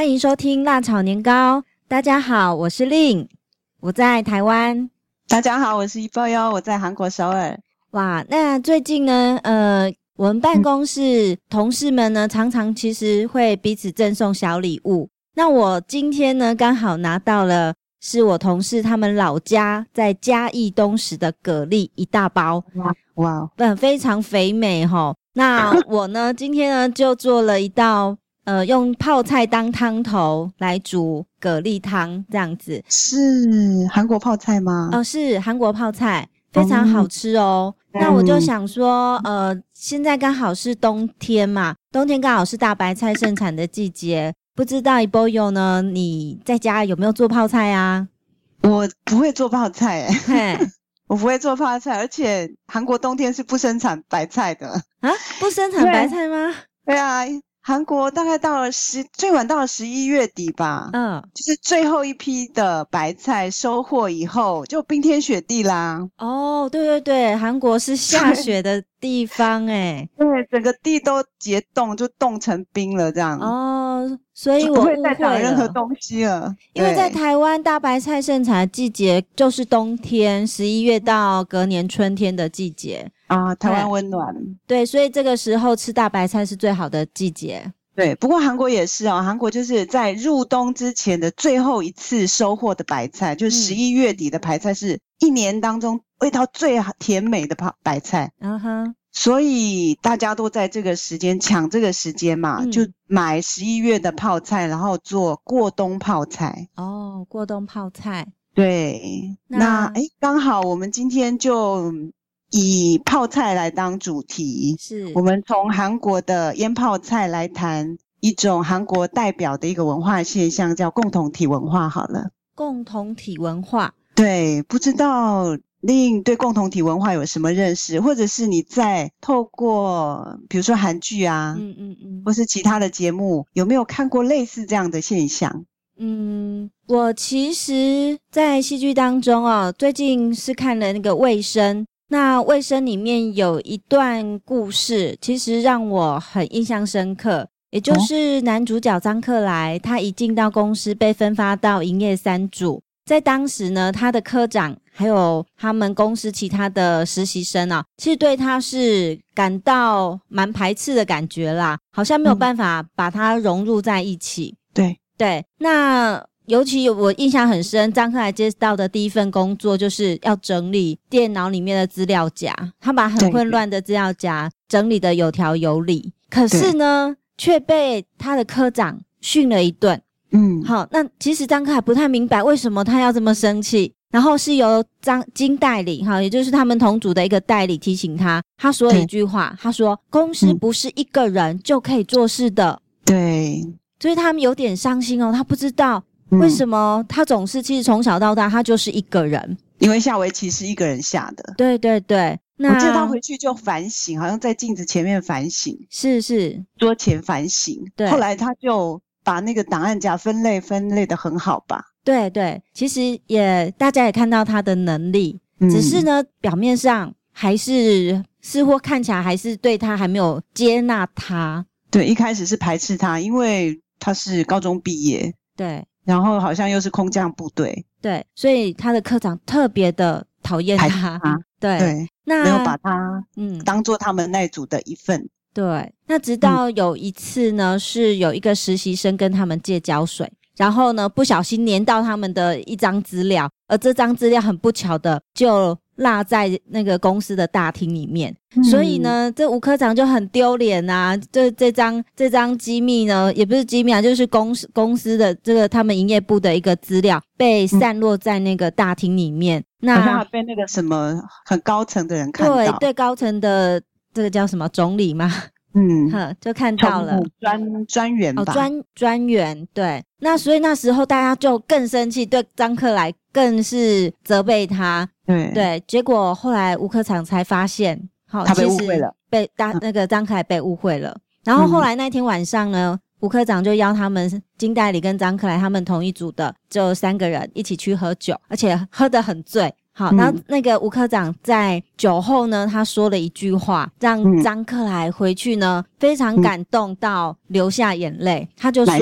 欢迎收听辣炒年糕。大家好，我是 Lin，我在台湾。大家好，我是一包哟，我在韩国首尔。哇，那最近呢，呃，我们办公室同事们呢，常常其实会彼此赠送小礼物。那我今天呢，刚好拿到了是我同事他们老家在嘉义东石的蛤蜊一大包。哇哇，嗯，非常肥美哈。那我呢，今天呢就做了一道。呃，用泡菜当汤头来煮蛤蜊汤，这样子是韩国泡菜吗？哦，是韩国泡菜，非常好吃哦。嗯、那我就想说，呃，现在刚好是冬天嘛，冬天刚好是大白菜盛产的季节。不知道一波友呢，你在家有没有做泡菜啊？我不会做泡菜、欸，嘿，我不会做泡菜，而且韩国冬天是不生产白菜的啊？不生产白菜吗？对，对啊。韩国大概到了十，最晚到了十一月底吧。嗯，就是最后一批的白菜收获以后，就冰天雪地啦。哦，对对对，韩国是下雪的地方诶。对，整个地都结冻，就冻成冰了这样。哦，所以我不会再长任何东西了。因为在台湾大白菜盛产的季节就是冬天，十一月到隔年春天的季节。啊，台湾温暖，对，所以这个时候吃大白菜是最好的季节。对，不过韩国也是哦，韩国就是在入冬之前的最后一次收获的白菜，就是十一月底的白菜，是一年当中味道最甜美的泡白菜。嗯哼，所以大家都在这个时间抢这个时间嘛，嗯、就买十一月的泡菜，然后做过冬泡菜。哦，过冬泡菜。对，那哎，刚好我们今天就。以泡菜来当主题，是我们从韩国的腌泡菜来谈一种韩国代表的一个文化现象，叫共同体文化。好了，共同体文化，对，不知道 Lin 对共同体文化有什么认识，或者是你在透过比如说韩剧啊，嗯嗯嗯，或是其他的节目，有没有看过类似这样的现象？嗯，我其实，在戏剧当中啊，最近是看了那个卫生。那卫生里面有一段故事，其实让我很印象深刻。也就是男主角张克莱，他一进到公司，被分发到营业三组，在当时呢，他的科长还有他们公司其他的实习生啊，其实对他是感到蛮排斥的感觉啦，好像没有办法把他融入在一起。嗯、对对，那。尤其我印象很深，张克来接到的第一份工作就是要整理电脑里面的资料夹，他把很混乱的资料夹整理的有条有理。可是呢，却被他的科长训了一顿。嗯，好，那其实张克还不太明白为什么他要这么生气，然后是由张金代理哈，也就是他们同组的一个代理提醒他，他说了一句话，他说：“公司不是一个人就可以做事的。”对，所以他们有点伤心哦，他不知道。为什么他总是其实从小到大他就是一个人？因为下围棋是一个人下的。对对对，那我记得他回去就反省，好像在镜子前面反省，是是桌前反省。对，后来他就把那个档案夹分类分类的很好吧？对对，其实也大家也看到他的能力，嗯、只是呢表面上还是似乎看起来还是对他还没有接纳他。对，一开始是排斥他，因为他是高中毕业。对。然后好像又是空降部队，对，所以他的科长特别的讨厌他，他对，对，那没有把他嗯当做他们那组的一份，对。那直到有一次呢，嗯、是有一个实习生跟他们借胶水，然后呢不小心粘到他们的一张资料，而这张资料很不巧的就。落在那个公司的大厅里面，嗯、所以呢，这吴科长就很丢脸呐。这这张这张机密呢，也不是机密啊，就是公司公司的这个他们营业部的一个资料被散落在那个大厅里面。嗯、那被那个什么很高层的人看到，对对，高层的这个叫什么总理吗？嗯，哼，就看到了专专员吧，专专员对。那所以那时候大家就更生气，对张克莱更是责备他。对。对，结果后来吴科长才发现，好，他被误会了，被大那个张克莱被误会了。然后后来那天晚上呢，吴科长就邀他们金代理跟张克莱他们同一组的，就三个人一起去喝酒，而且喝得很醉。好，然后那个吴科长在酒后呢，他说了一句话，让张克莱回去呢非常感动到流下眼泪。他就说：“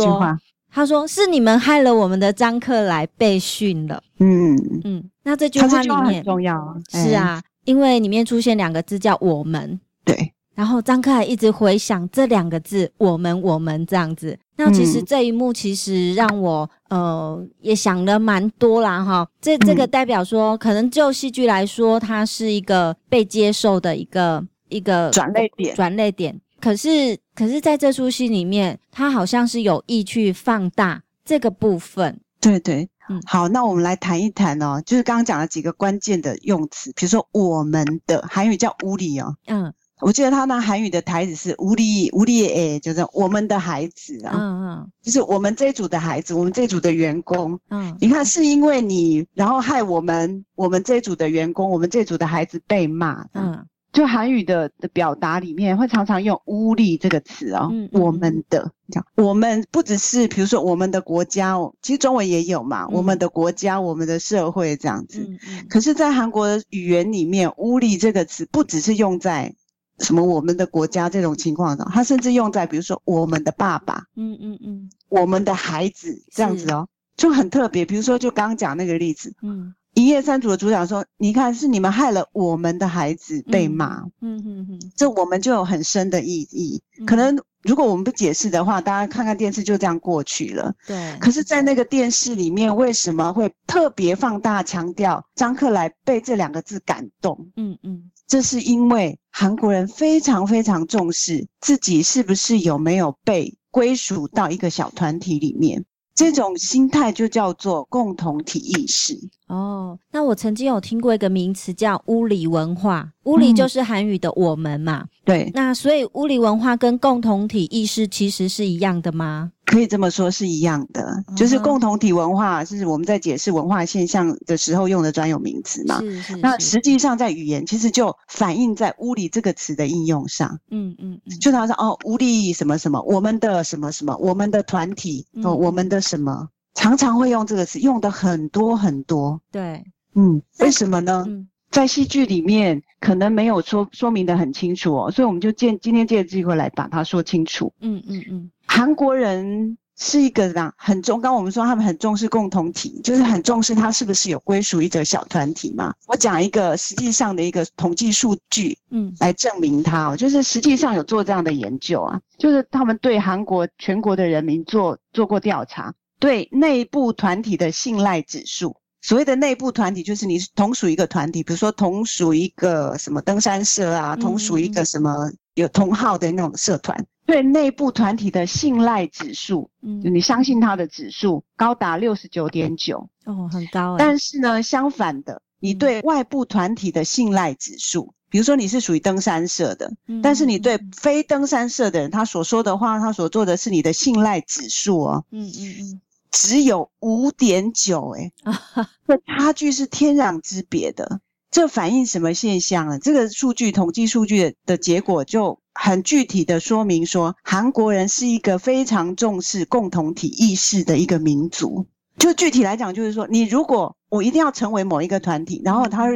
他说是你们害了我们的张克来被训了。嗯嗯，那这句话里面很重要啊，是啊，因为里面出现两个字叫我们。对。然后张克莱一直回想这两个字“我们，我们”这样子。那其实这一幕其实让我呃也想了蛮多啦哈。这这个代表说，可能就戏剧来说，它是一个被接受的一个一个转泪点，转泪点。可是可是在这出戏里面，他好像是有意去放大这个部分。对对，嗯，好，那我们来谈一谈哦，就是刚刚讲了几个关键的用词，比如说“我们的”韩语叫“乌里”哦，嗯。我记得他那韩语的台词是“无理无理诶”，就是我们的孩子啊，嗯嗯，就是我们这一组的孩子，我们这一组的员工，嗯，你看是因为你，然后害我们，我们这一组的员工，我们这一组的孩子被骂，嗯，就韩语的的表达里面会常常用“无理”这个词哦，嗯，我们的，这样，我们不只是比如说我们的国家哦，其实中文也有嘛，我们的国家，我们的社会这样子，嗯嗯，可是，在韩国的语言里面，“无理”这个词不只是用在什么我们的国家这种情况上，它甚至用在比如说我们的爸爸，嗯嗯嗯，我们的孩子这样子哦，就很特别。比如说就刚刚讲那个例子，嗯，一夜三组的组长说：“你看，是你们害了我们的孩子被骂。”嗯嗯嗯，这我们就有很深的意义。可能如果我们不解释的话，大家看看电视就这样过去了。对。可是，在那个电视里面，为什么会特别放大强调张克莱被这两个字感动？嗯嗯。这是因为韩国人非常非常重视自己是不是有没有被归属到一个小团体里面。这种心态就叫做共同体意识。哦，那我曾经有听过一个名词叫“屋里文化”，屋里就是韩语的“我们”嘛。嗯、对。那所以物理文化跟共同体意识其实是一样的吗？可以这么说，是一样的。就是共同体文化是我们在解释文化现象的时候用的专有名词嘛。是是，是。那实际上在语言其实就反映在“物理”这个词的应用上。嗯嗯嗯。就常说哦，乌里什么什么，我们的什么什么，我们的团体哦，我们的。什么常常会用这个词，用的很多很多。对，嗯，为什么呢？嗯、在戏剧里面可能没有说说明的很清楚哦，所以我们就借今天借机会来把它说清楚。嗯嗯嗯，韩国人。是一个呢，很重。刚刚我们说他们很重视共同体，就是很重视他是不是有归属一个小团体嘛。我讲一个实际上的一个统计数据，嗯，来证明它哦，就是实际上有做这样的研究啊，就是他们对韩国全国的人民做做过调查，对内部团体的信赖指数。所谓的内部团体，就是你同属一个团体，比如说同属一个什么登山社啊，同属一个什么有同号的那种社团。对内部团体的信赖指数，嗯，你相信他的指数高达六十九点九，哦，很高。但是呢，相反的，你对外部团体的信赖指数，比如说你是属于登山社的，嗯，但是你对非登山社的人，他所说的话，他所做的是你的信赖指数哦，嗯嗯嗯，只有五点九，哎，这差距是天壤之别的。这反映什么现象呢？这个数据统计数据的结果就很具体的说明说，韩国人是一个非常重视共同体意识的一个民族。就具体来讲，就是说，你如果我一定要成为某一个团体，然后他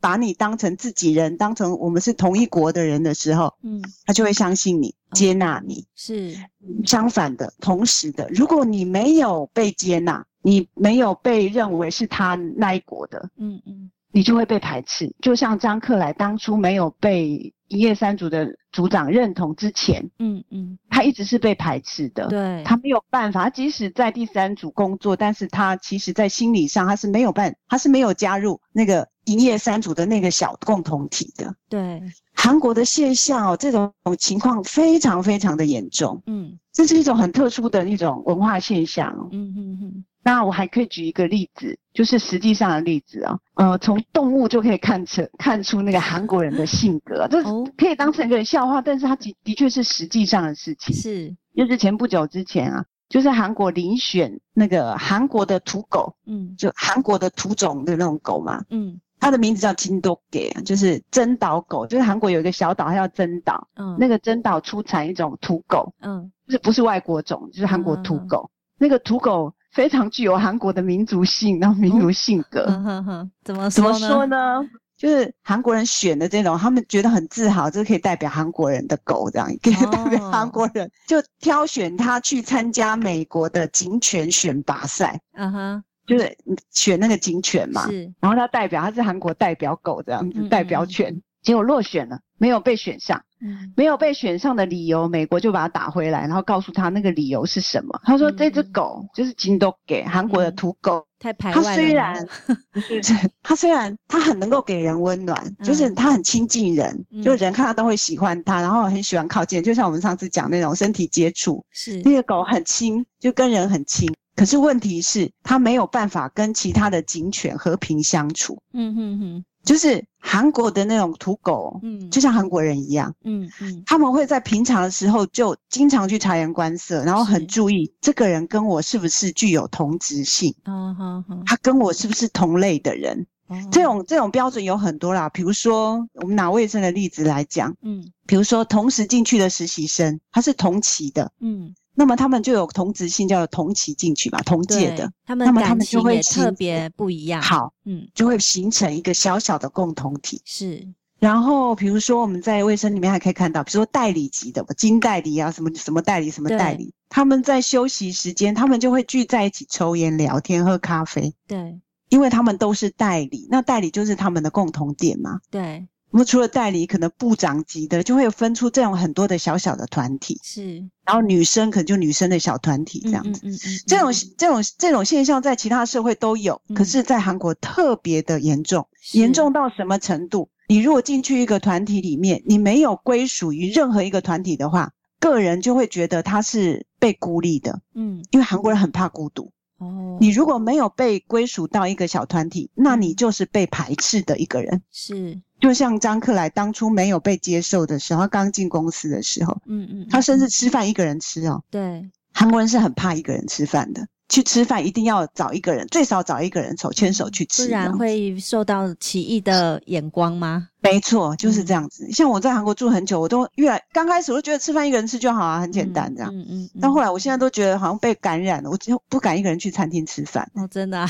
把你当成自己人，当成我们是同一国的人的时候，嗯，他就会相信你，接纳你。是相反的，同时的，如果你没有被接纳，你没有被认为是他那一国的，嗯嗯。你就会被排斥，就像张克莱当初没有被一页三组的组长认同之前，嗯嗯，他一直是被排斥的，对，他没有办法，即使在第三组工作，但是他其实在心理上他是没有办，他是没有加入那个一页三组的那个小共同体的，对，韩国的现象哦，这种情况非常非常的严重，嗯，这是一种很特殊的一种文化现象，嗯嗯嗯。那我还可以举一个例子，就是实际上的例子啊，呃，从动物就可以看成看出那个韩国人的性格，这可以当成一个笑话，但是它的的确是实际上的事情。是，就是前不久之前啊，就是韩国遴选那个韩国的土狗，嗯，就韩国的土种的那种狗嘛，嗯，它的名字叫金多给，就是真岛狗，就是韩国有一个小岛，它叫真岛，嗯，那个真岛出产一种土狗，嗯，就是不是外国种，就是韩国土狗，嗯，那个土狗。非常具有韩国的民族性，然后民族性格。嗯哼哼，怎么？怎么说呢？就是韩国人选的这种，他们觉得很自豪，这可以代表韩国人的狗，这样可以代表韩国人，就挑选他去参加美国的警犬选拔赛。嗯哼，就是选那个警犬嘛。是。然后他代表他是韩国代表狗这样子，代表犬，结果落选了，没有被选上。嗯，没有被选上的理由，美国就把他打回来，然后告诉他那个理由是什么。他说这只狗就是金都给韩国的土狗，太排外了。他虽然他虽然他很能够给人温暖，就是他很亲近人，就人看他都会喜欢他，然后很喜欢靠近，就像我们上次讲那种身体接触，是那个狗很亲，就跟人很亲。可是问题是，它没有办法跟其他的警犬和平相处。嗯哼哼。就是韩国的那种土狗，嗯，就像韩国人一样，嗯嗯，他们会在平常的时候就经常去察言观色，然后很注意这个人跟我是不是具有同质性，啊哈哈，他跟我是不是同类的人，这种这种标准有很多啦。比如说，我们拿卫生的例子来讲，嗯，比如说同时进去的实习生，他是同期的，嗯。那么他们就有同质性，叫同期进去嘛，同届的，他们那么他们就会特别不一样。好，嗯，就会形成一个小小的共同体。是，然后比如说我们在卫生里面还可以看到，比如说代理级的，金代理啊，什么什么代理，什么代理，他们在休息时间，他们就会聚在一起抽烟、聊天、喝咖啡。对，因为他们都是代理，那代理就是他们的共同点嘛。对。我们除了代理，可能部长级的就会分出这种很多的小小的团体，是。然后女生可能就女生的小团体这样子，嗯嗯，嗯，嗯，这种这种这种现象在其他社会都有，嗯、可是，在韩国特别的严重，严重到什么程度？你如果进去一个团体里面，你没有归属于任何一个团体的话，个人就会觉得他是被孤立的，嗯，因为韩国人很怕孤独。哦，你如果没有被归属到一个小团体，那你就是被排斥的一个人，是。就像张克莱当初没有被接受的时候，他刚进公司的时候，嗯嗯，他甚至吃饭一个人吃哦。对，韩国人是很怕一个人吃饭的，去吃饭一定要找一个人，最少找一个人手牵手去吃，不然会受到奇异的眼光吗？没错，就是这样子。嗯、像我在韩国住很久，我都越来刚开始我都觉得吃饭一个人吃就好啊，很简单这样。嗯嗯，嗯。但后来我现在都觉得好像被感染了，我就不敢一个人去餐厅吃饭。哦，真的、啊，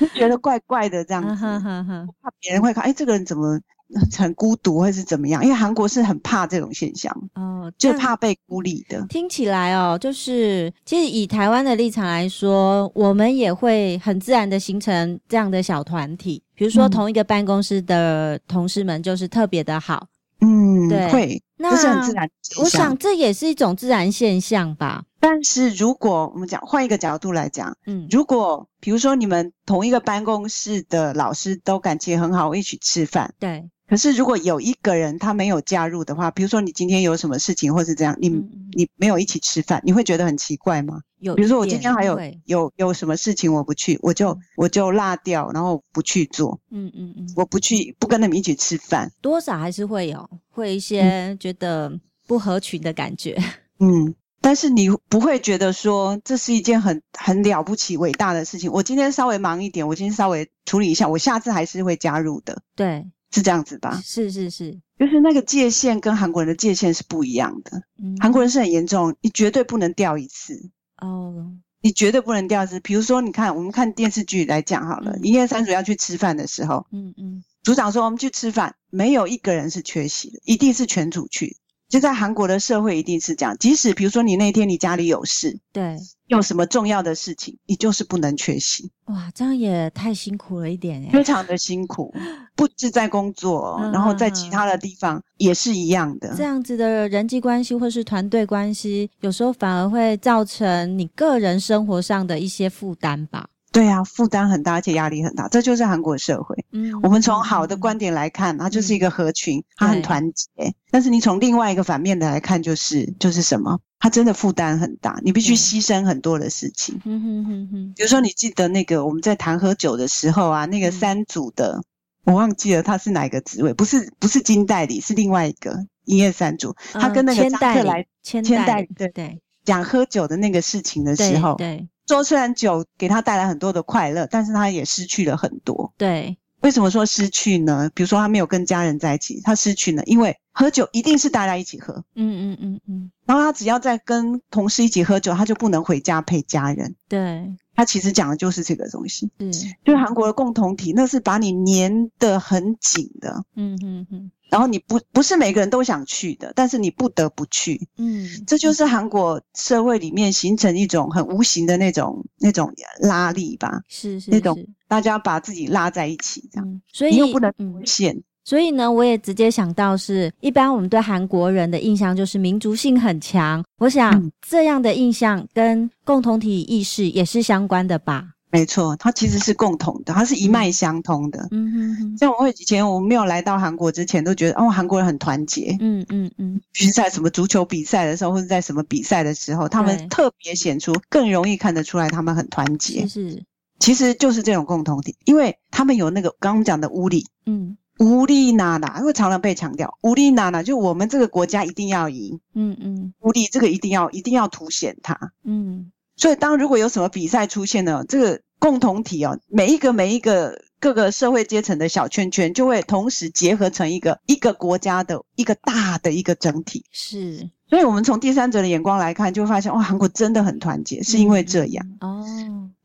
就觉得怪怪的这样子，啊、哈哈哈怕别人会看，哎，这个人怎么？很孤独，或是怎么样？因为韩国是很怕这种现象哦，就怕被孤立的。听起来哦，就是其实以台湾的立场来说，我们也会很自然的形成这样的小团体。比如说，同一个办公室的同事们就是特别的好。嗯，对，会，那是很自然。我想这也是一种自然现象吧。但是如果我们讲换一个角度来讲，嗯，如果比如说你们同一个办公室的老师都感情很好，一起吃饭，对。可是，如果有一个人他没有加入的话，比如说你今天有什么事情，或是这样，你你没有一起吃饭，你会觉得很奇怪吗？有，比如说我今天还有有有什么事情我不去，我就我就落掉，然后不去做。嗯嗯嗯，我不去，不跟他们一起吃饭，多少还是会有会一些觉得不合群的感觉。嗯，但是你不会觉得说这是一件很很了不起、伟大的事情。我今天稍微忙一点，我今天稍微处理一下，我下次还是会加入的。对。是这样子吧？是是是，就是那个界限跟韩国人的界限是不一样的。嗯，韩国人是很严重，你绝对不能掉一次。哦，你绝对不能掉一次。比如说，你看我们看电视剧来讲好了，一、二三组要去吃饭的时候，嗯嗯，组长说我们去吃饭，没有一个人是缺席的，一定是全组去。就在韩国的社会一定是这样，即使比如说你那天你家里有事，对，有什么重要的事情，你就是不能缺席。哇，这样也太辛苦了一点诶，非常的辛苦，不止在工作，然后在其他的地方也是一样的。这样子的人际关系或是团队关系，有时候反而会造成你个人生活上的一些负担吧。对啊，负担很大，而且压力很大，这就是韩国社会。嗯，我们从好的观点来看，它就是一个合群，嗯、它很团结。但是你从另外一个反面的来看，就是就是什么？它真的负担很大，你必须牺牲很多的事情。嗯哼哼哼。比如说，你记得那个我们在谈喝酒的时候啊，那个三组的，嗯、我忘记了他是哪个职位，不是不是金代理，是另外一个营业三组，他跟那个张克莱千代理对对讲喝酒的那个事情的时候，对。说虽然酒给他带来很多的快乐，但是他也失去了很多。对，为什么说失去呢？比如说他没有跟家人在一起，他失去呢，因为喝酒一定是大家一起喝，嗯嗯嗯嗯，然后他只要在跟同事一起喝酒，他就不能回家陪家人。对，他其实讲的就是这个东西，嗯，就是韩国的共同体，那是把你粘得很紧的，嗯嗯嗯。然后你不不是每个人都想去的，但是你不得不去。嗯，这就是韩国社会里面形成一种很无形的那种那种拉力吧。是是，是那种大家把自己拉在一起这样。嗯、所以你又不能脱线、嗯。所以呢，我也直接想到是，一般我们对韩国人的印象就是民族性很强。我想、嗯、这样的印象跟共同体意识也是相关的吧。没错，它其实是共同的，它是一脉相通的。嗯哼哼，像我会以前我没有来到韩国之前，都觉得哦，韩国人很团结。嗯嗯嗯，其实在什么足球比赛的时候，或者在什么比赛的时候，他们特别显出，更容易看得出来他们很团结。是是，其实就是这种共同体，因为他们有那个刚刚讲的屋里，嗯，无力娜娜，因为常常被强调无力娜娜，就我们这个国家一定要赢。嗯嗯，无力这个一定要一定要凸显它。嗯。所以，当如果有什么比赛出现呢，这个共同体哦，每一个每一个各个社会阶层的小圈圈，就会同时结合成一个一个国家的一个大的一个整体。是，所以我们从第三者的眼光来看，就会发现哇，韩国真的很团结，是因为这样。哦，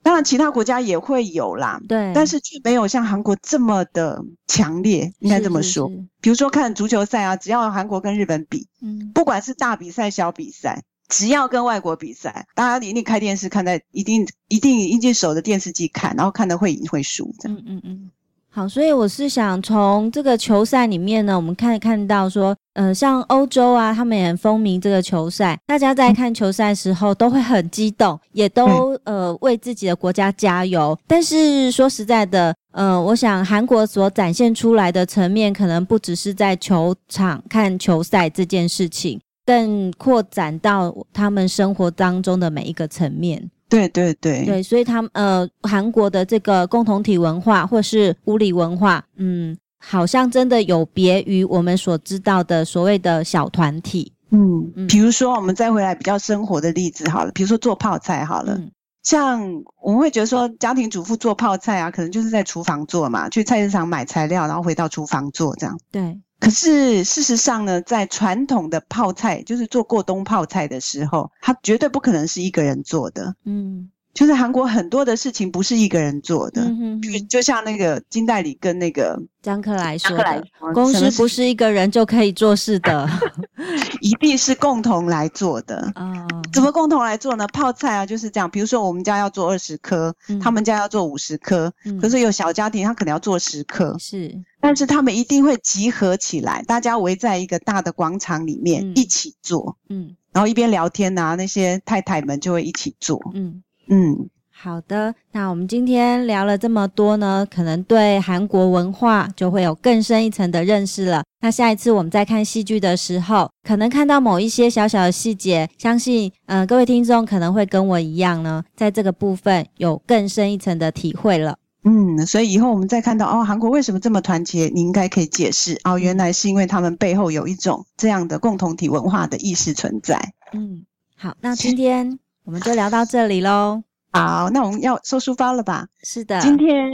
当然其他国家也会有啦，对，但是却没有像韩国这么的强烈，应该这么说。比如说看足球赛啊，只要韩国跟日本比，嗯，不管是大比赛小比赛。只要跟外国比赛，大家一定开电视看，在一定一定一定守着电视机看，然后看的会赢会输这样。嗯嗯嗯。好，所以我是想从这个球赛里面呢，我们看看到说，呃，像欧洲啊，他们也很风靡这个球赛，大家在看球赛的时候都会很激动，也都呃为自己的国家加油。但是说实在的，呃，我想韩国所展现出来的层面，可能不只是在球场看球赛这件事情。更扩展到他们生活当中的每一个层面。对对对对，所以他们呃，韩国的这个共同体文化或是屋里文化，嗯，好像真的有别于我们所知道的所谓的小团体。嗯嗯，比如说我们再回来比较生活的例子好了，比如说做泡菜好了，嗯、像我们会觉得说家庭主妇做泡菜啊，可能就是在厨房做嘛，去菜市场买材料，然后回到厨房做这样。对。可是事实上呢，在传统的泡菜，就是做过冬泡菜的时候，它绝对不可能是一个人做的。嗯。就是韩国很多的事情不是一个人做的，嗯哼哼，就像那个金代理跟那个张克莱说的，公司不是一个人就可以做事的，一定是共同来做的。哦，怎么共同来做呢？泡菜啊就是这样，比如说我们家要做二十颗，嗯，他们家要做五十颗，可是有小家庭他可能要做十颗，是，但是他们一定会集合起来，大家围在一个大的广场里面一起做，嗯，然后一边聊天啊，那些太太们就会一起做，嗯。嗯，好的。那我们今天聊了这么多呢，可能对韩国文化就会有更深一层的认识了。那下一次我们在看戏剧的时候，可能看到某一些小小的细节，相信嗯、呃、各位听众可能会跟我一样呢，在这个部分有更深一层的体会了。嗯，所以以后我们再看到哦，韩国为什么这么团结，你应该可以解释哦，原来是因为他们背后有一种这样的共同体文化的意识存在。嗯，好，那今天。我们就聊到这里喽。好，那我们要收书包了吧？是的。今天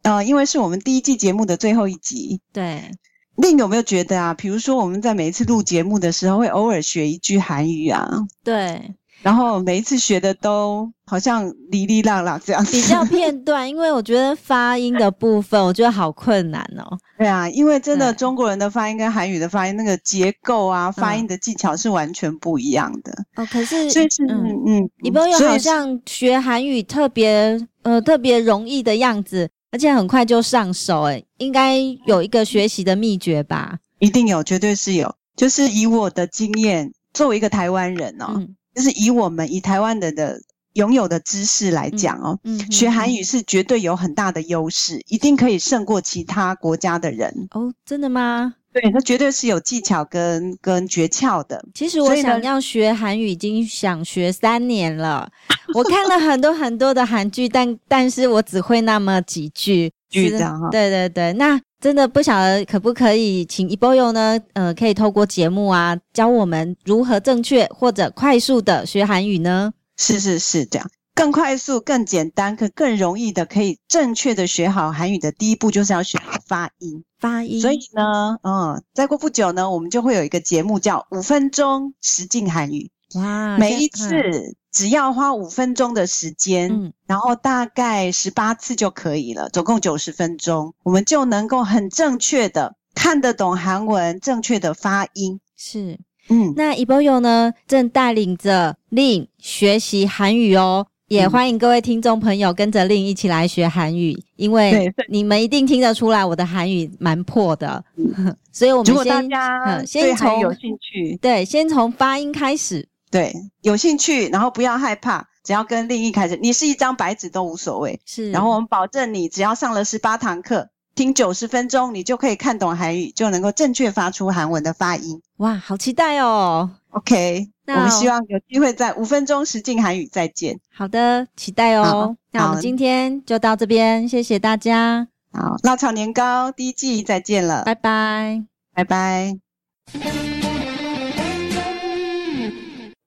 呃，因为是我们第一季节目的最后一集。对。另有没有觉得啊？比如说我们在每一次录节目的时候，会偶尔学一句韩语啊？对。然后每一次学的都好像哩哩啦啦这样子，比较片段，因为我觉得发音的部分，我觉得好困难哦。对啊，因为真的中国人的发音跟韩语的发音那个结构啊，发音的技巧是完全不一样的。哦，可是所以是嗯嗯，你朋友好像学韩语特别呃特别容易的样子，而且很快就上手，诶，应该有一个学习的秘诀吧？一定有，绝对是有。就是以我的经验，作为一个台湾人哦。嗯就是以我们以台湾人的拥有的知识来讲哦，嗯，嗯，学韩语是绝对有很大的优势，一定可以胜过其他国家的人。哦，真的吗？对，那绝对是有技巧跟跟诀窍的。其实我想要学韩语已经想学三年了，我看了很多很多的韩剧，但但是我只会那么几句句子哈。对对对，那。真的不晓得可不可以请 Eboyo 呢？呃，可以透过节目啊，教我们如何正确或者快速的学韩语呢？是是是这样。更快速、更简单、可更容易的，可以正确的学好韩语的第一步，就是要学好发音。发音。所以呢，嗯，再过不久呢，我们就会有一个节目叫五分钟实境韩语。哇！每一次只要花五分钟的时间，嗯，然后大概十八次就可以了，总共九十分钟，我们就能够很正确的看得懂韩文，正确的发音。是，嗯，那 Eboyo 呢，正带领着 Lin 学习韩语哦。也欢迎各位听众朋友跟着 Lin 一起来学韩语，因为你们一定听得出来我的韩语蛮破的，所以我们先如果大家先从有兴趣，对，先从发音开始，对，有兴趣，然后不要害怕，只要跟 Lin 一开始，你是一张白纸都无所谓，是，然后我们保证你只要上了十八堂课，听九十分钟，你就可以看懂韩语，就能够正确发出韩文的发音。哇，好期待哦！OK 那。我们希望有机会在五分钟实境韩语再见。好的，期待哦。那我们今天就到这边，谢谢大家。好，辣炒年糕第一季再见了，拜拜，拜拜。